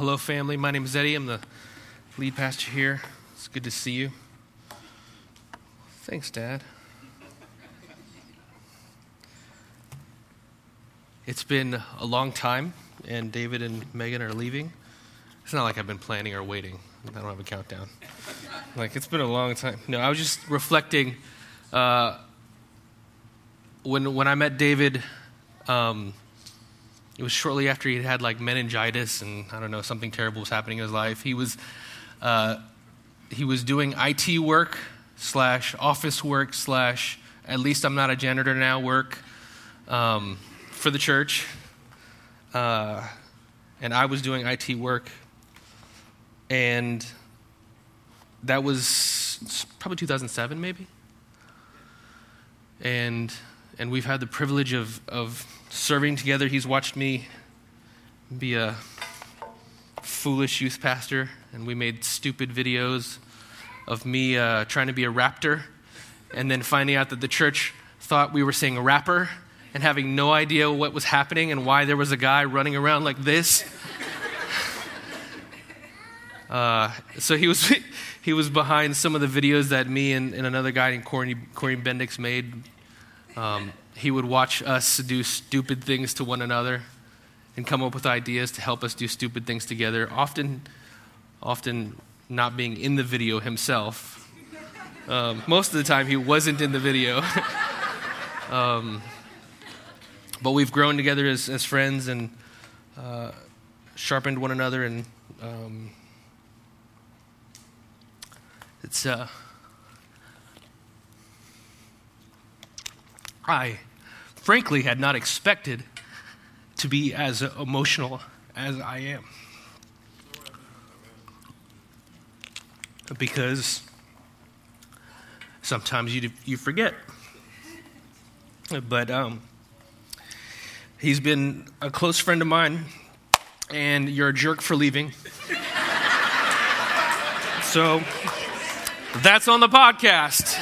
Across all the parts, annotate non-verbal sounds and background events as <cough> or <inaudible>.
hello, family. My name is Eddie. I'm the lead pastor here. It's good to see you. Thanks, Dad. It's been a long time, and David and Megan are leaving. It's not like I've been planning or waiting. I don't have a countdown. Like, it's been a long time. No, I was just reflecting. Uh, when, when I met David, um, it was shortly after he had had like meningitis and I don't know something terrible was happening in his life. He was uh, he was doing IT work slash office work slash at least I'm not a janitor now work um, for the church, uh, and I was doing IT work, and that was probably 2007 maybe, and and we've had the privilege of of serving together. He's watched me be a foolish youth pastor, and we made stupid videos of me uh, trying to be a raptor, and then finding out that the church thought we were saying rapper and having no idea what was happening and why there was a guy running around like this. <laughs> Uh, so he was <laughs> he was behind some of the videos that me and, and another guy named Corey, Corey Bendix made. Um, he would watch us do stupid things to one another and come up with ideas to help us do stupid things together, often, often not being in the video himself. Um, most of the time, he wasn't in the video. <laughs> um, but we've grown together as, as friends and uh, sharpened one another, and um, it's. Uh, I frankly had not expected to be as emotional as I am. Because sometimes you, you forget. But um, he's been a close friend of mine, and you're a jerk for leaving. so that's on the podcast.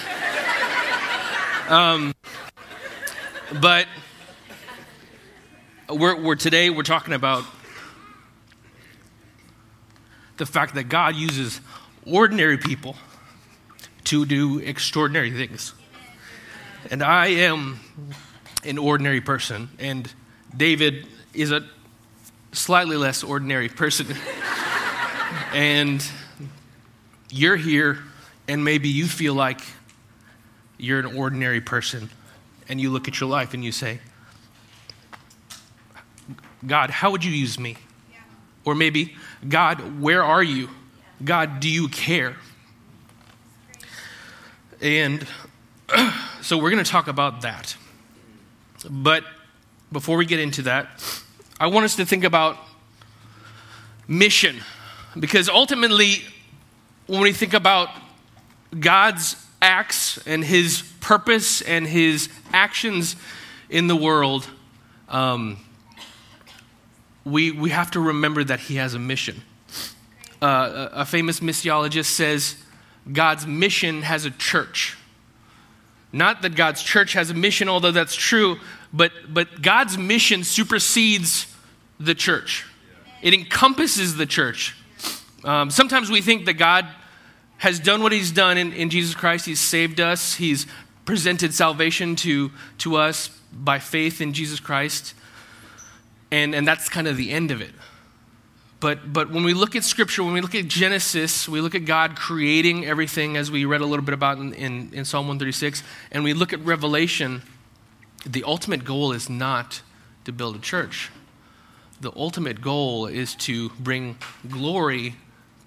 Um, but we're, we're today we're talking about the fact that God uses ordinary people to do extraordinary things. And I am an ordinary person, and David is a slightly less ordinary person. <laughs> and you're here, and maybe you feel like you're an ordinary person and you look at your life and you say, God, how would you use me? Yeah. Or maybe, God, where are you? Yeah. God, do you care? And <clears throat> so we're going to talk about that. But before we get into that, I want us to think about mission. Because ultimately, when we think about God's acts and his purpose and his actions in the world, um, we, we have to remember that he has a mission. Uh, a, famous missiologist says God's mission has a church. Not that God's church has a mission, although that's true, but, but God's mission supersedes the church. It encompasses the church. Um, sometimes we think that God has done what he's done in, in Jesus Christ. He's saved us, he's presented salvation to, to us by faith in Jesus Christ. And, and that's kind of the end of it. But, but when we look at Scripture, when we look at Genesis, we look at God creating everything, as we read a little bit about in, in, in Psalm 136, and we look at Revelation, the ultimate goal is not to build a church. The ultimate goal is to bring glory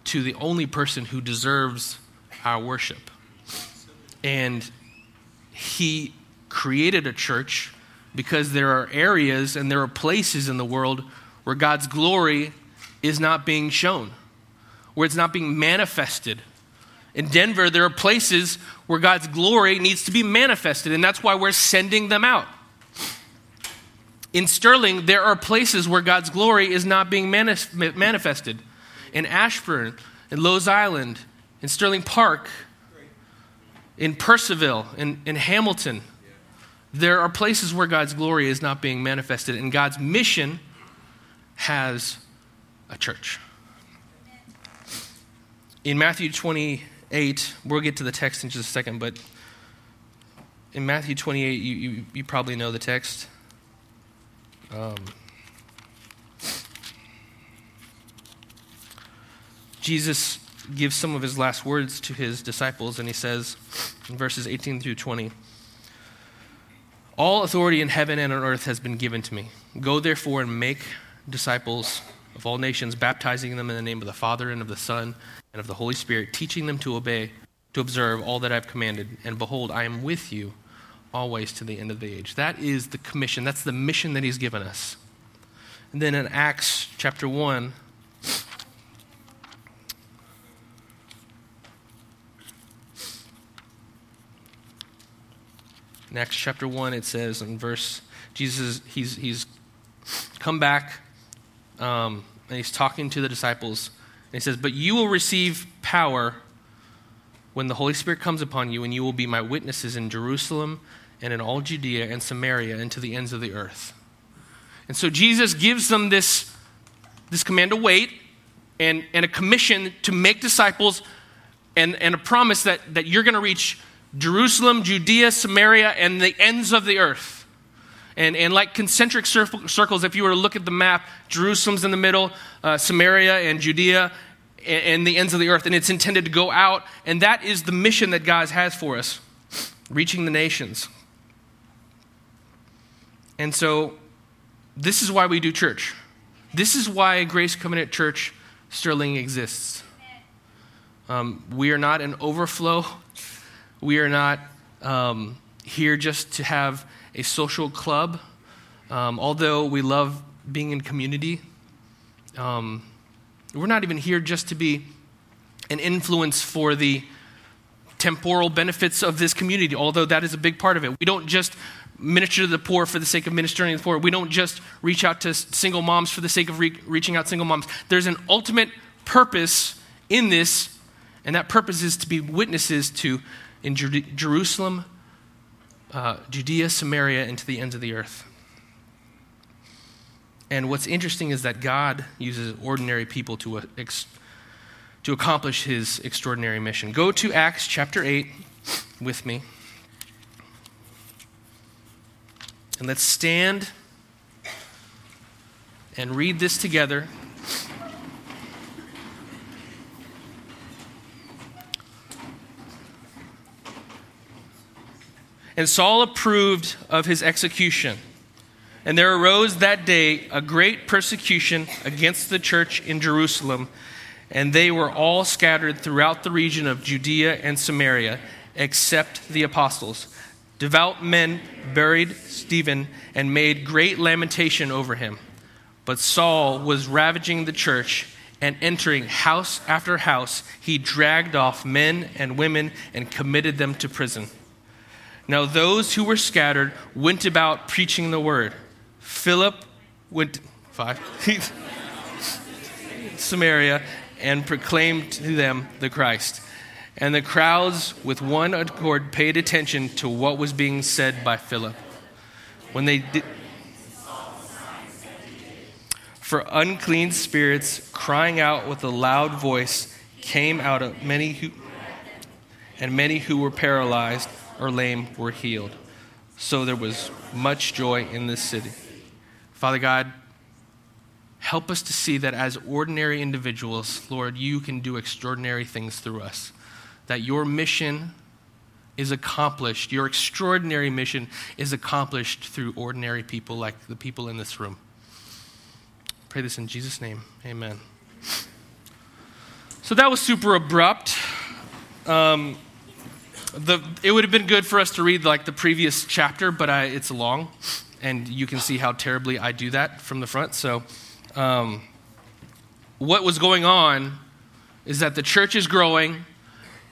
to the only person who deserves our worship. And he created a church because there are areas and there are places in the world where God's glory is not being shown, where it's not being manifested. In Denver, there are places where God's glory needs to be manifested, and that's why we're sending them out. In Sterling, there are places where God's glory is not being manifested in Ashburn, in Lowes Island, in Sterling Park, in Purcellville, in, in Hamilton. There are places where God's glory is not being manifested, and God's mission has a church. in Matthew 28, we'll get to the text in just a second, but in Matthew 28, you, you, you probably know the text. Um, Jesus gives some of his last words to his disciples, and he says in verses 18 through 20 All authority in heaven and on earth has been given to me. Go therefore and make disciples of all nations, baptizing them in the name of the Father and of the Son and of the Holy Spirit, teaching them to obey, to observe all that I've commanded. And behold, I am with you always to the end of the age. That is the commission, that's the mission that he's given us. And then in Acts chapter 1, in Acts chapter 1, it says in verse, Jesus, he's, he's come back um, and he's talking to the disciples. And he says, But you will receive power when the Holy Spirit comes upon you, and you will be my witnesses in Jerusalem and in all Judea and Samaria and to the ends of the earth. And so Jesus gives them this, this command to wait and, and a commission to make disciples and, and a promise that, that you're going to reach Jerusalem, Judea, Samaria, and the ends of the earth. And, and like concentric circles, if you were to look at the map, Jerusalem's in the middle, uh, Samaria and Judea, and, and the ends of the earth. And it's intended to go out. And that is the mission that God has for us reaching the nations. And so, this is why we do church. This is why Grace Covenant Church Sterling exists. Um, we are not an overflow. We are not um, here just to have a social club. Um, although we love being in community, um, we're not even here just to be an influence for the temporal benefits of this community, although that is a big part of it. We don't just minister to the poor for the sake of ministering to the poor. We don't just reach out to single moms for the sake of re- reaching out single moms. There's an ultimate purpose in this, and that purpose is to be witnesses to in Jer- Jerusalem, uh, Judea, Samaria, and to the ends of the earth. And what's interesting is that God uses ordinary people to, uh, ex- to accomplish his extraordinary mission. Go to Acts chapter 8 with me. And let's stand and read this together. And Saul approved of his execution. And there arose that day a great persecution against the church in Jerusalem, and they were all scattered throughout the region of Judea and Samaria, except the apostles. Devout men buried Stephen and made great lamentation over him. But Saul was ravaging the church and entering house after house, he dragged off men and women and committed them to prison. Now, those who were scattered went about preaching the word. Philip went, five, <laughs> Samaria, and proclaimed to them the Christ. And the crowds, with one accord, paid attention to what was being said by Philip. When they did. For unclean spirits, crying out with a loud voice, came out of many who, and many who were paralyzed or lame were healed. So there was much joy in this city. Father God, help us to see that as ordinary individuals, Lord, you can do extraordinary things through us that your mission is accomplished, your extraordinary mission is accomplished through ordinary people like the people in this room. Pray this in Jesus' name. Amen. So that was super abrupt. Um, the, it would have been good for us to read like the previous chapter, but I, it's long, and you can see how terribly I do that from the front. So, um, what was going on is that the church is growing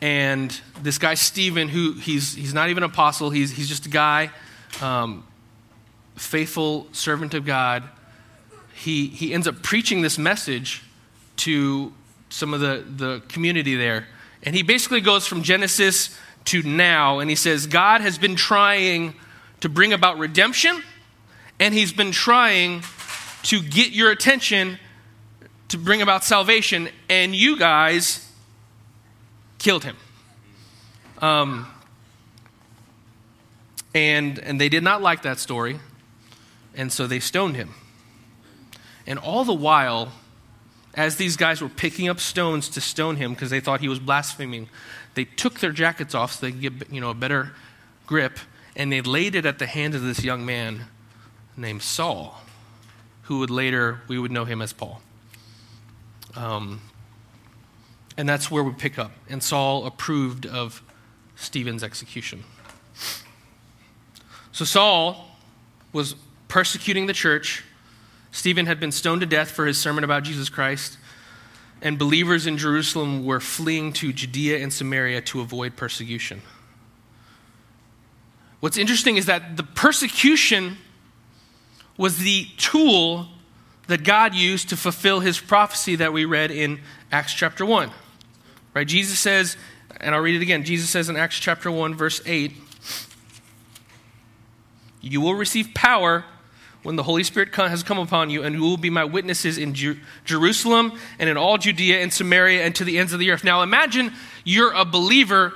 and this guy Stephen, who he's he's not even an apostle, he's he's just a guy, um, faithful servant of God. He he ends up preaching this message to some of the the community there, and he basically goes from Genesis to now, and he says God has been trying to bring about redemption, and He's been trying to get your attention to bring about salvation, and you guys killed him. Um, and, and they did not like that story, and so they stoned him. And all the while, as these guys were picking up stones to stone him because they thought he was blaspheming, they took their jackets off so they could get you know, a better grip, and they laid it at the hands of this young man named Saul, who would later, we would know him as Paul. Um, and that's where we pick up. And Saul approved of Stephen's execution. So Saul was persecuting the church. Stephen had been stoned to death for his sermon about Jesus Christ. And believers in Jerusalem were fleeing to Judea and Samaria to avoid persecution. What's interesting is that the persecution was the tool that God used to fulfill his prophecy that we read in Acts chapter 1. Right? Jesus says, and I'll read it again. Jesus says in Acts chapter 1, verse 8, You will receive power when the Holy Spirit has come upon you, and you will be my witnesses in Jer- Jerusalem and in all Judea and Samaria and to the ends of the earth. Now imagine you're a believer,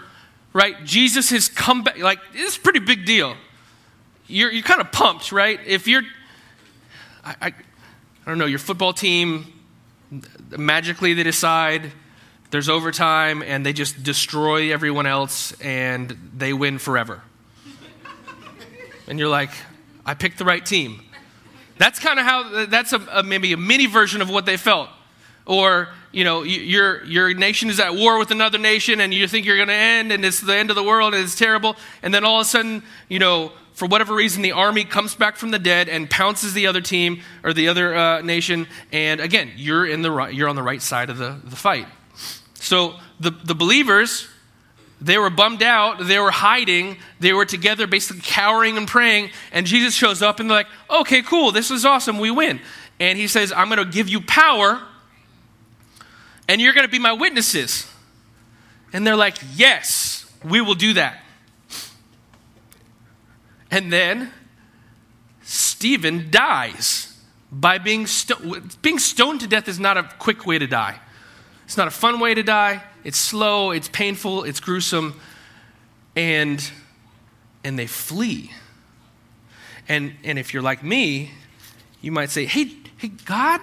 right? Jesus has come back. Like, it's a pretty big deal. You're, you're kind of pumped, right? If you're, I, I, I don't know, your football team, magically they decide there's overtime and they just destroy everyone else and they win forever. and you're like, I picked the right team. That's kind of how, that's a, a, maybe a mini version of what they felt. Or, you know, your, your nation is at war with another nation and you think you're going to end and it's the end of the world and it's terrible. And then all of a sudden, you know, for whatever reason, the army comes back from the dead and pounces the other team or the other uh, nation. And again, you're, in the right, you're on the right side of the, the fight. So the, the believers, they were bummed out. They were hiding. They were together, basically cowering and praying. And Jesus shows up and they're like, okay, cool. This is awesome. We win. And he says, I'm going to give you power and you're going to be my witnesses. And they're like, yes, we will do that. And then Stephen dies by being stoned. Being stoned to death is not a quick way to die. It's not a fun way to die. It's slow, it's painful, it's gruesome. And and they flee. And and if you're like me, you might say, "Hey, hey God,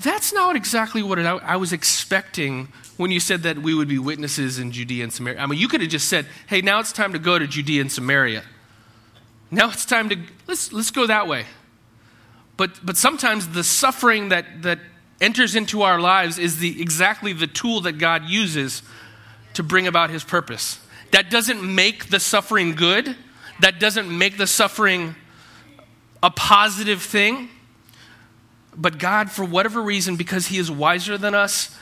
that's not exactly what I, I was expecting when you said that we would be witnesses in Judea and Samaria." I mean, you could have just said, "Hey, now it's time to go to Judea and Samaria." Now it's time to let's let's go that way. But but sometimes the suffering that that enters into our lives is the, exactly the tool that God uses to bring about his purpose. That doesn't make the suffering good, that doesn't make the suffering a positive thing. But God, for whatever reason, because he is wiser than us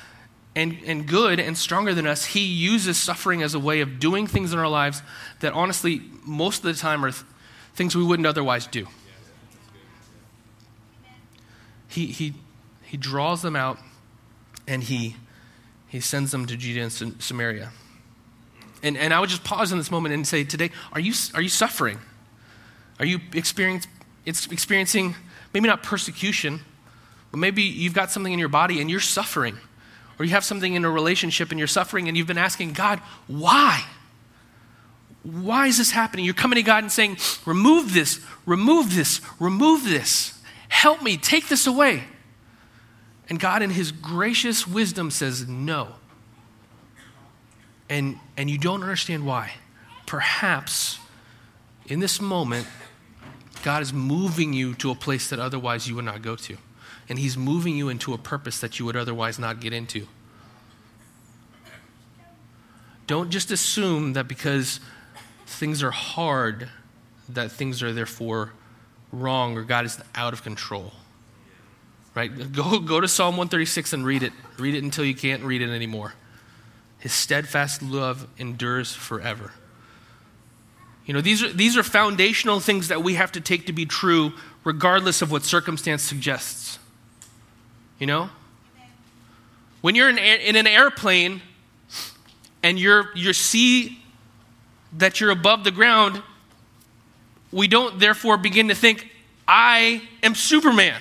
and, and good and stronger than us, he uses suffering as a way of doing things in our lives that honestly, most of the time, are th- things we wouldn't otherwise do. He, he, he draws them out and he, he sends them to Judea and Samaria. And, and I would just pause in this moment and say, today, are you, are you suffering? Are you experiencing maybe not persecution, but maybe you've got something in your body and you're suffering? Or you have something in a relationship and you're suffering and you've been asking God, why? Why is this happening? You're coming to God and saying, remove this, remove this, remove this. Help me, take this away. And God, in His gracious wisdom, says no. And, and you don't understand why. Perhaps in this moment, God is moving you to a place that otherwise you would not go to. And He's moving you into a purpose that you would otherwise not get into. Don't just assume that because things are hard, that things are therefore wrong or God is out of control. Right? Go, go to Psalm 136 and read it. Read it until you can't read it anymore. His steadfast love endures forever. You know, these are, these are foundational things that we have to take to be true regardless of what circumstance suggests. You know? When you're in, in an airplane and you're, you see that you're above the ground, we don't therefore begin to think, I am Superman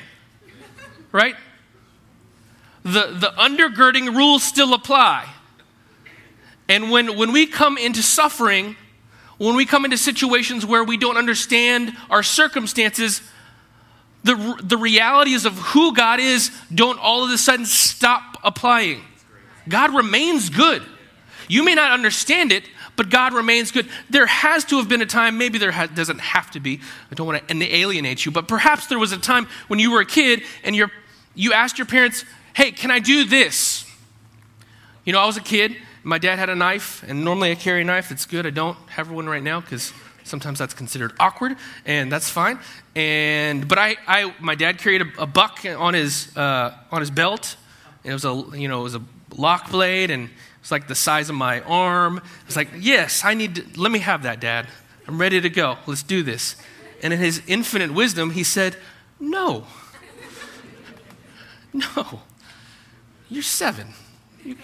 right? The, the undergirding rules still apply. And when, when we come into suffering, when we come into situations where we don't understand our circumstances, the, the realities of who God is don't all of a sudden stop applying. God remains good. You may not understand it, but God remains good. There has to have been a time, maybe there ha- doesn't have to be, I don't want to alienate you, but perhaps there was a time when you were a kid and you you asked your parents, hey, can I do this? You know, I was a kid, my dad had a knife, and normally I carry a knife. It's good. I don't have one right now because sometimes that's considered awkward, and that's fine. And but I, I my dad carried a, a buck on his uh, on his belt. It was a you know it was a lock blade, and it's like the size of my arm. It's like, yes, I need to, let me have that, Dad. I'm ready to go. Let's do this. And in his infinite wisdom, he said, No. No. You're seven. You,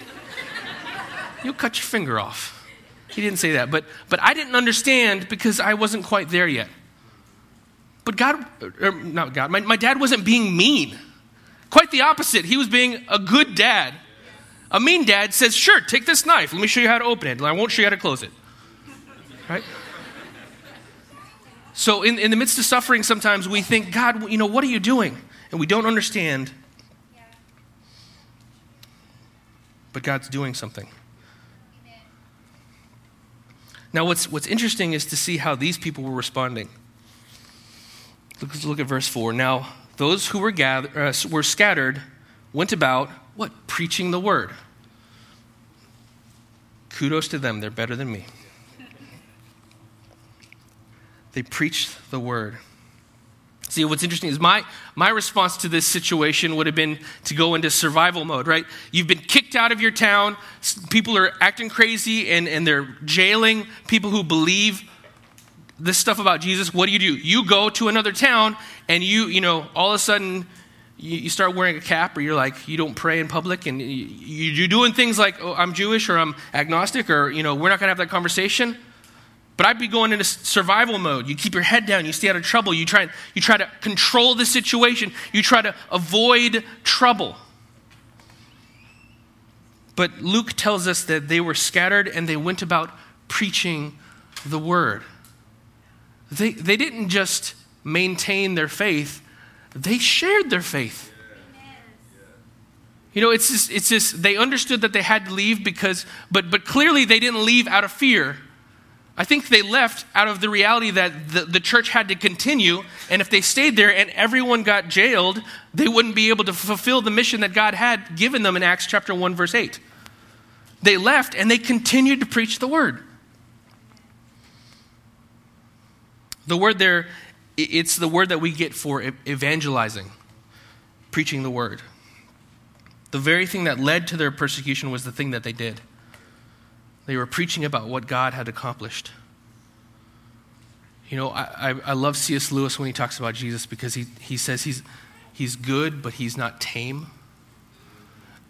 will cut your finger off. He didn't say that, but, but I didn't understand because I wasn't quite there yet. But God, or not God, my, my dad wasn't being mean. Quite the opposite. He was being a good dad. A mean dad says, Sure, take this knife. Let me show you how to open it. I won't show you how to close it. Right? So, in, in the midst of suffering, sometimes we think, God, you know, what are you doing? And we don't understand. But God's doing something. Now, what's, what's interesting is to see how these people were responding. Let's look at verse 4. Now, those who were, gathered, uh, were scattered went about what? Preaching the word. Kudos to them, they're better than me. They preached the word. See, what's interesting is my, my response to this situation would have been to go into survival mode, right? You've been kicked out of your town. People are acting crazy and, and they're jailing people who believe this stuff about Jesus. What do you do? You go to another town and you, you know, all of a sudden you, you, start wearing a cap or you're like you don't pray in public and you, you're doing things like oh, i'm jewish or i'm agnostic or you know we're not going to have that conversation but i'd be going into survival mode you keep your head down you stay out of trouble you try, you try to control the situation you try to avoid trouble but luke tells us that they were scattered and they went about preaching the word they, they didn't just maintain their faith they shared their faith. You know, it's just, it's just, they understood that they had to leave because, but, but clearly they didn't leave out of fear. I think they left out of the reality that the, the church had to continue, and if they stayed there and everyone got jailed, they wouldn't be able to fulfill the mission that God had given them in Acts chapter 1, verse 8. They left and they continued to preach the word. The word there it's the word that we get for evangelizing, preaching the word. The very thing that led to their persecution was the thing that they did. They were preaching about what God had accomplished. You know, I, I, I love C.S. Lewis when he talks about Jesus because he, he says he's, he's good, but he's not tame.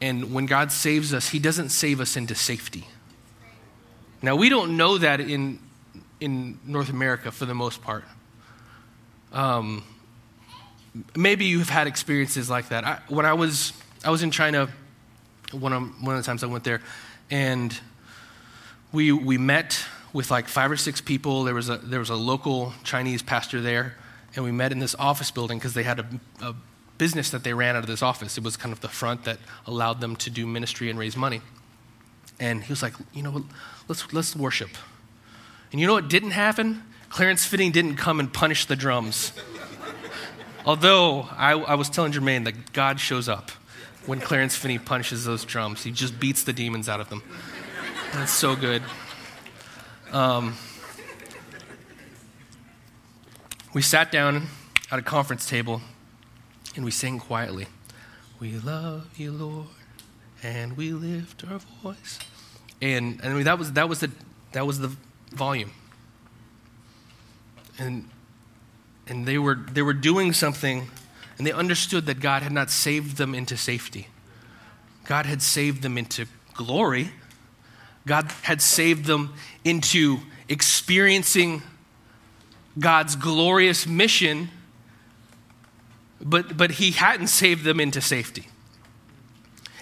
And when God saves us, he doesn't save us into safety. Now, we don't know that in, in North America for the most part. Um, maybe you've had experiences like that. I, when I was, I was in China one of, one of the times I went there, and we, we met with like five or six people. There was a, there was a local Chinese pastor there, and we met in this office building because they had a, a business that they ran out of this office. It was kind of the front that allowed them to do ministry and raise money. And he was like, you know, let's, let's worship. And you know what didn't happen? Clarence Finney didn't come and punish the drums. <laughs> Although I, I, was telling Jermaine that God shows up when Clarence Finney punishes those drums, he just beats the demons out of them. That's so good. Um, we sat down at a conference table and we sang quietly. We love you, Lord, and we lift our voice. And, and that was that was the that was the volume and, and they, were, they were doing something, and they understood that God had not saved them into safety. God had saved them into glory. God had saved them into experiencing God's glorious mission, but, but He hadn't saved them into safety.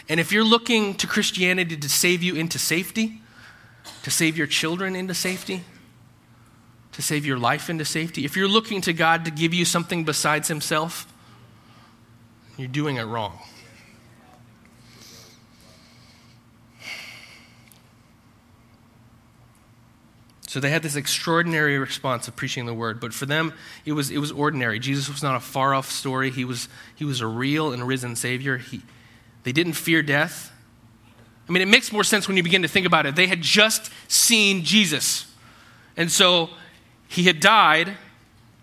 And if you're looking to Christianity to save you into safety, to save your children into safety, to save your life into safety, if you're looking to God to give you something besides Himself, you're doing it wrong. So they had this extraordinary response of preaching the word, but for them it was it was ordinary. Jesus was not a far off story. He was he was a real and risen Savior. He, they didn't fear death. I mean, it makes more sense when you begin to think about it. They had just seen Jesus, and so he had died,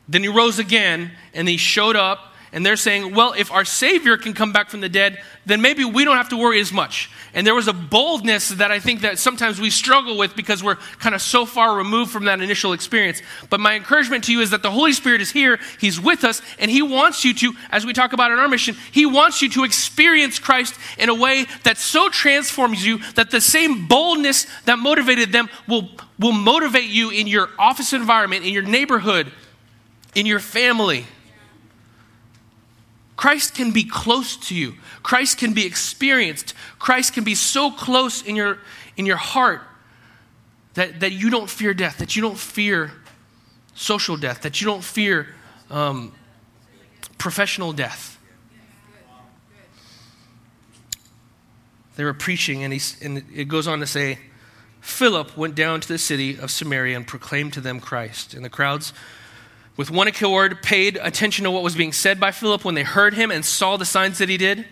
then he rose again, and he showed up and they're saying, well, if our Savior can come back from the dead, then maybe we don't have to worry as much. And there was a boldness that I think that sometimes we struggle with because we're kind of so far removed from that initial experience. But my encouragement to you is that the Holy Spirit is here, He's with us, and He wants you to, as we talk about in our mission, He wants you to experience Christ in a way that so transforms you that the same boldness that motivated them will, will motivate you in your office environment, in your neighborhood, in your family. Christ can be close to you. Christ can be experienced. Christ can be so close in your, in your heart that, that you don't fear death, that you don't fear social death, that you don't fear um, professional death. They were preaching, and, he, and it goes on to say, Philip went down to the city of Samaria and proclaimed to them Christ. And the crowds with one accord, paid attention to what was being said by Philip when they heard him and saw the signs that he did.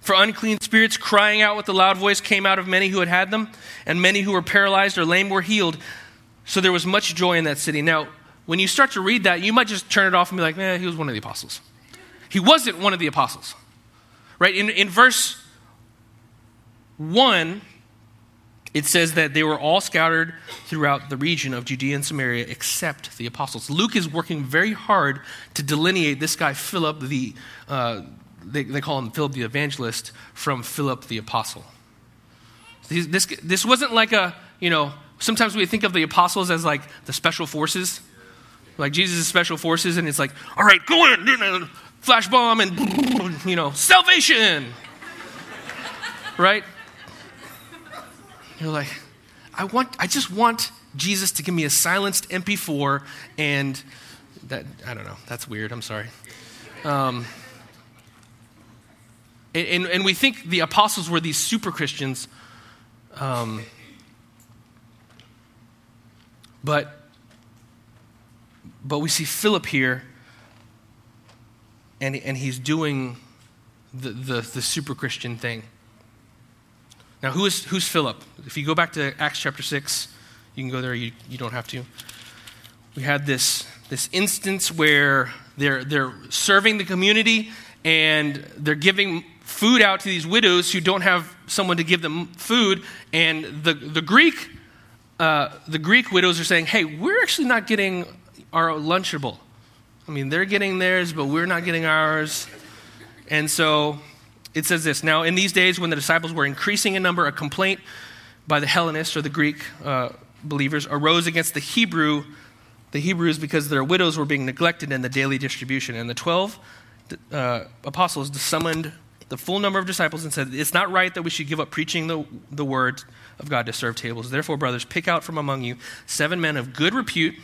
For unclean spirits crying out with a loud voice came out of many who had had them, and many who were paralyzed or lame were healed. So there was much joy in that city. Now, when you start to read that, you might just turn it off and be like, eh, he was one of the apostles. He wasn't one of the apostles. Right? In, in verse 1, it says that they were all scattered throughout the region of Judea and Samaria except the apostles. Luke is working very hard to delineate this guy, Philip, the, uh, they, they call him Philip the evangelist, from Philip the apostle. This, this wasn't like a, you know, sometimes we think of the apostles as like the special forces, like Jesus' special forces, and it's like, all right, go in, flash bomb, and, you know, salvation, right? You're like, I want, I just want Jesus to give me a silenced MP4 and that, I don't know, that's weird, I'm sorry. Um, and, and, we think the apostles were these super Christians. Um, but, but we see Philip here, and, and he's doing the, the, the super Christian thing. Now, who is, who's Philip? If you go back to Acts chapter 6, you can go there, you, you don't have to. We had this, this instance where they're, they're serving the community and they're giving food out to these widows who don't have someone to give them food. And the, the, Greek, uh, the Greek widows are saying, hey, we're actually not getting our lunchable. I mean, they're getting theirs, but we're not getting ours. And so it says this Now, in these days, when the disciples were increasing in number, a complaint by the Hellenists or the Greek uh, believers arose against the Hebrew, the Hebrews, because their widows were being neglected in the daily distribution. And the 12 uh, apostles summoned the full number of disciples and said, It's not right that we should give up preaching the, the word of God to serve tables. Therefore, brothers, pick out from among you seven men of good repute,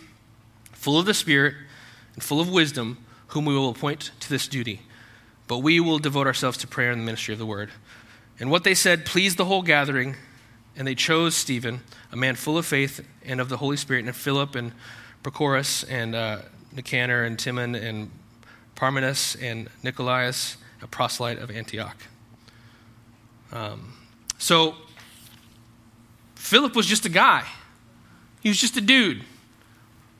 full of the Spirit, and full of wisdom, whom we will appoint to this duty but we will devote ourselves to prayer and the ministry of the word. And what they said pleased the whole gathering, and they chose Stephen, a man full of faith and of the Holy Spirit, and Philip and Prochorus and uh, Nicanor and Timon and Parmenas and Nicolaus, a proselyte of Antioch. Um, so Philip was just a guy. He was just a dude.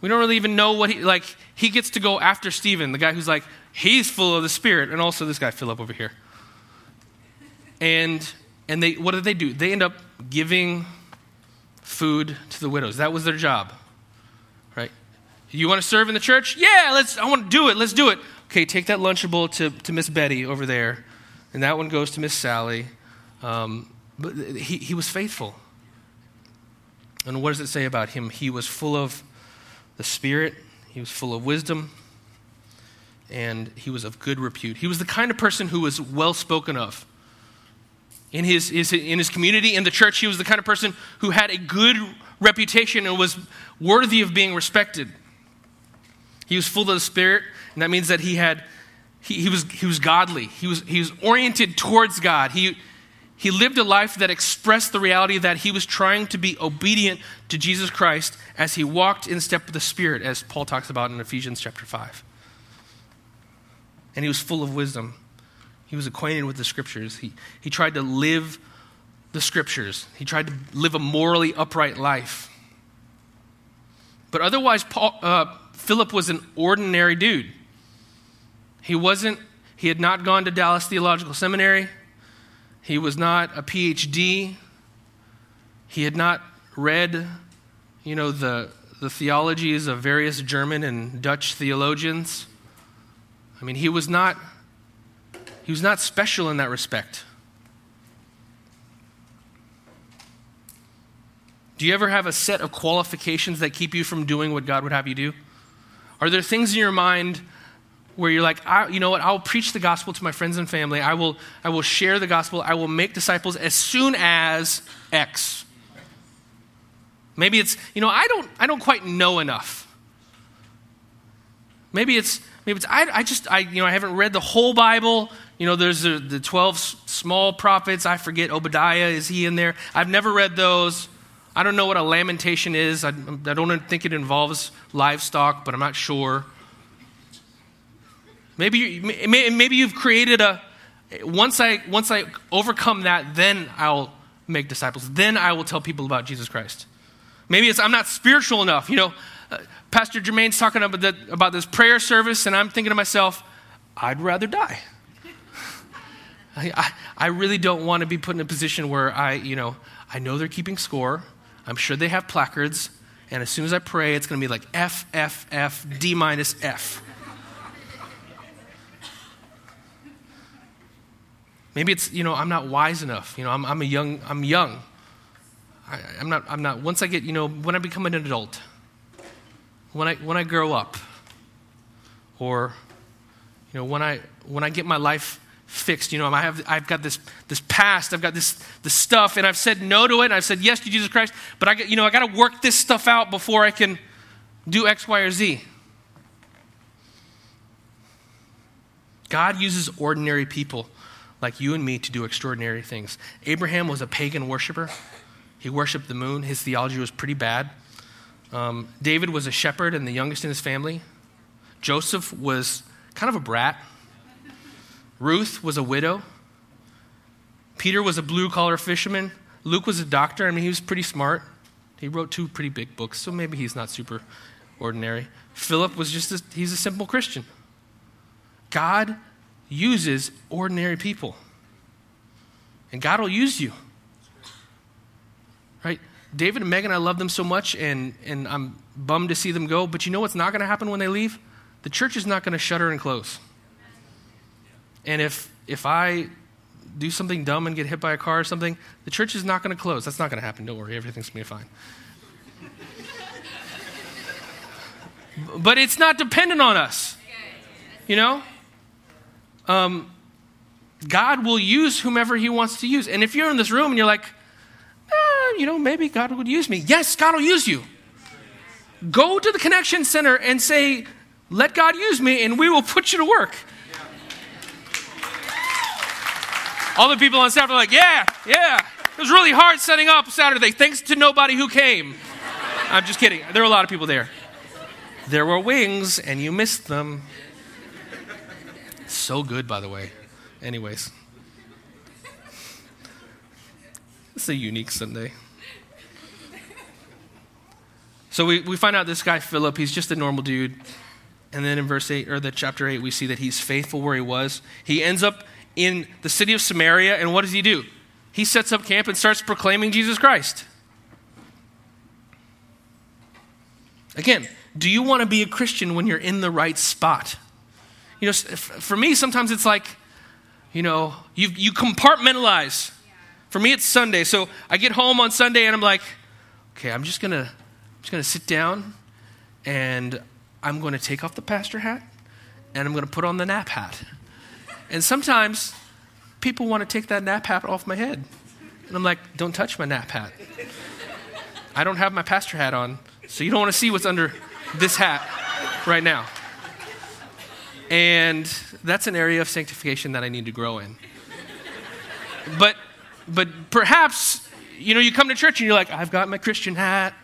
We don't really even know what he like. He gets to go after Stephen, the guy who's like, He's full of the Spirit, and also this guy Philip over here. And and they what did they do? They end up giving food to the widows. That was their job. Right? You want to serve in the church? Yeah, let's I want to do it. Let's do it. Okay, take that lunchable to, to Miss Betty over there. And that one goes to Miss Sally. Um, but he, he was faithful. And what does it say about him? He was full of the Spirit, he was full of wisdom, and he was of good repute. He was the kind of person who was well spoken of. in his, his, in his community, in the church. He was the kind of person who had a good reputation and was worthy of being respected. He was full of the Spirit, and that means that he had he, he, was, he was godly. He was, he was oriented towards God. He, he lived a life that expressed the reality that he was trying to be obedient to Jesus Christ as he walked in step with the Spirit, as Paul talks about in Ephesians chapter 5. And he was full of wisdom. He was acquainted with the scriptures. He, he tried to live the scriptures, he tried to live a morally upright life. But otherwise, Paul, uh, Philip was an ordinary dude. He wasn't, he had not gone to Dallas Theological Seminary. He was not a PhD. He had not read, you know, the, the theologies of various German and Dutch theologians. I mean, he was not he was not special in that respect. Do you ever have a set of qualifications that keep you from doing what God would have you do? Are there things in your mind where you're like, you know what, I'll preach the gospel to my friends and family. I will, I will share the gospel. I will make disciples as soon as X. Maybe it's, you know, I don't, I don't quite know enough. Maybe it's, maybe it's, I, I just, I, you know, I haven't read the whole Bible. You know, there's the, the 12 small prophets. I forget Obadiah. Is he in there? I've never read those. I don't know what a lamentation is. I, I don't think it involves livestock, but I'm not sure. Maybe, you, maybe you've created a, once I, once I overcome that, then I'll make disciples. Then I will tell people about Jesus Christ. Maybe it's I'm not spiritual enough. You know, uh, Pastor Jermaine's talking about, the, about this prayer service, and I'm thinking to myself, I'd rather die. <laughs> I, I, I really don't want to be put in a position where I, you know, I know they're keeping score. I'm sure they have placards. And as soon as I pray, it's going to be like F, F, F, D minus F. Maybe it's, you know, I'm not wise enough. You know, I'm, I'm a young, I'm young. I, am not, I'm not, once I get, you know, when I become an adult, when I, when I grow up, or, you know, when I, when I get my life fixed, you know, I have, I've got this, this past, I've got this, this stuff, and I've said no to it, and I've said yes to Jesus Christ, but I, get, you know, I got to work this stuff out before I can do X, Y, or Z. God uses ordinary people like you and me to do extraordinary things. Abraham was a pagan worshiper, he worshiped the moon. His theology was pretty bad. Um, David was a shepherd and the youngest in his family. Joseph was kind of a brat. Ruth was a widow. Peter was a blue collar fisherman. Luke was a doctor. I mean, he was pretty smart. He wrote two pretty big books, so maybe he's not super ordinary. Philip was just a, he's a simple Christian. God uses ordinary people. And God will use you. Right? David and Megan, I love them so much, and, and I'm bummed to see them go. But you know what's not going to happen when they leave? The church is not going to shutter and close. And if, if I do something dumb and get hit by a car or something, the church is not going to close. That's not going to happen. Don't worry, everything's going to be fine. <laughs> but it's not dependent on us. You know? Um, God will use whomever He wants to use. And if you're in this room and you're like, eh, you know, maybe God would use me. Yes, God will use you. Go to the Connection Center and say, let God use me, and we will put you to work. All the people on staff are like, yeah, yeah. It was really hard setting up Saturday, thanks to nobody who came. I'm just kidding. There were a lot of people there. There were wings, and you missed them. So good, by the way. Anyways, it's a unique Sunday. So we, we find out this guy, Philip, he's just a normal dude. And then in verse 8, or the chapter 8, we see that he's faithful where he was. He ends up in the city of Samaria, and what does he do? He sets up camp and starts proclaiming Jesus Christ. Again, do you want to be a Christian when you're in the right spot? You know, for me, sometimes it's like, you know, you, you compartmentalize. For me, it's Sunday. So I get home on Sunday and I'm like, okay, I'm just going to I'm just going to sit down and I'm going to take off the pastor hat and I'm going to put on the nap hat. And sometimes people want to take that nap hat off my head. And I'm like, don't touch my nap hat. I don't have my pastor hat on, so you don't want to see what's under this hat right now. And that's an area of sanctification that I need to grow in. But, but perhaps, you know, you come to church and you're like, I've got my Christian hat.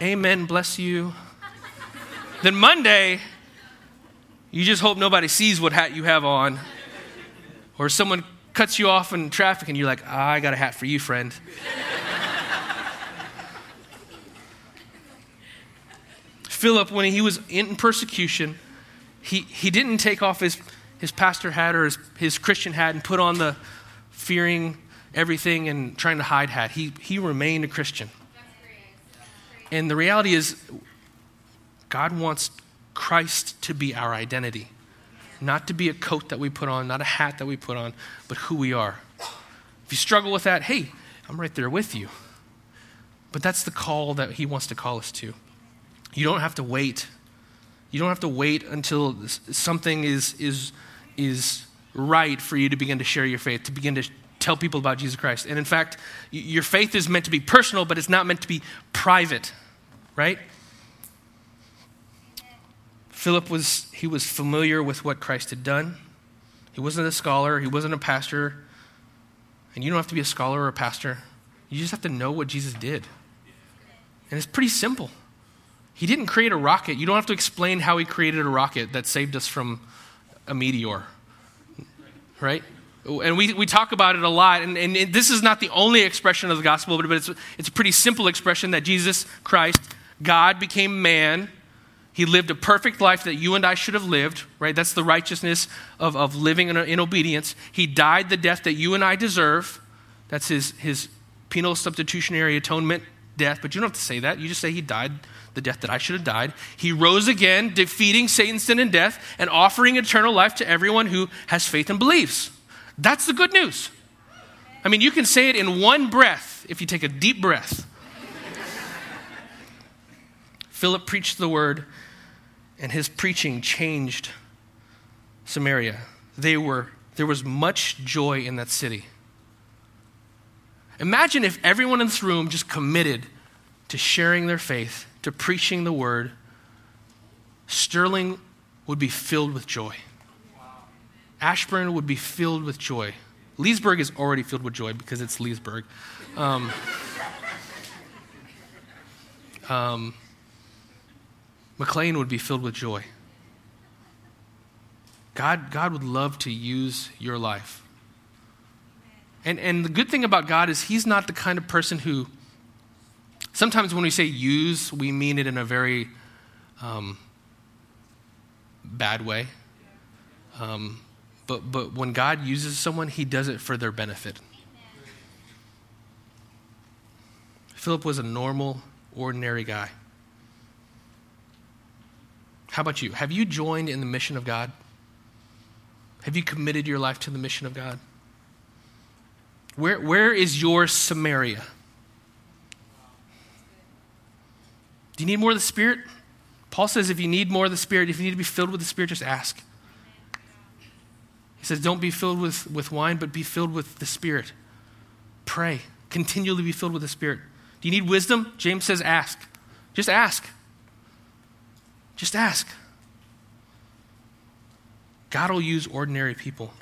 Amen, bless you. Then Monday, you just hope nobody sees what hat you have on. Or someone cuts you off in traffic and you're like, ah, I got a hat for you, friend. Philip, when he was in persecution, he, he didn't take off his, his pastor hat or his, his Christian hat and put on the fearing everything and trying to hide hat. He, he remained a Christian. And the reality is, God wants Christ to be our identity, not to be a coat that we put on, not a hat that we put on, but who we are. If you struggle with that, hey, I'm right there with you. But that's the call that He wants to call us to. You don't have to wait. You don't have to wait until something is, is, is right for you to begin to share your faith, to begin to tell people about Jesus Christ. And in fact, your faith is meant to be personal, but it's not meant to be private, right? Philip was he was familiar with what Christ had done. He wasn't a scholar, he wasn't a pastor. And you don't have to be a scholar or a pastor. You just have to know what Jesus did. And it's pretty simple. He didn't create a rocket. You don't have to explain how he created a rocket that saved us from a meteor. Right? And we, we talk about it a lot. And, and this is not the only expression of the gospel, but it's, it's a pretty simple expression that Jesus Christ, God, became man he lived a perfect life that you and I should have lived, right? That's the righteousness of, of living in, in obedience. He died the death that you and I deserve. That's his, his penal substitutionary atonement death, but you don't have to say that. You just say he died the death that I should have died. He rose again, defeating Satan's sin and death and offering eternal life to everyone who has faith and believes. That's the good news. I mean, you can say it in one breath if you take a deep breath. Philip preached the word and his preaching changed Samaria. They were, there was much joy in that city. Imagine if everyone in this room just committed to sharing their faith, to preaching the word. Sterling would be filled with joy. Ashburn would be filled with joy. Leesburg is already filled with joy because it's Leesburg. Um, <laughs> um, McLean would be filled with joy. God, God would love to use your life. And, and the good thing about God is He's not the kind of person who, sometimes when we say use, we mean it in a very um, bad way. Um, but, but when God uses someone, He does it for their benefit. Philip was a normal, ordinary guy. How about you? Have you joined in the mission of God? Have you committed your life to the mission of God? Where, where is your Samaria? Do you need more of the Spirit? Paul says if you need more of the Spirit, if you need to be filled with the Spirit, just ask. He says, don't be filled with, with wine, but be filled with the Spirit. Pray. Continually be filled with the Spirit. Do you need wisdom? James says, ask. Just ask. Just ask. God will use ordinary people.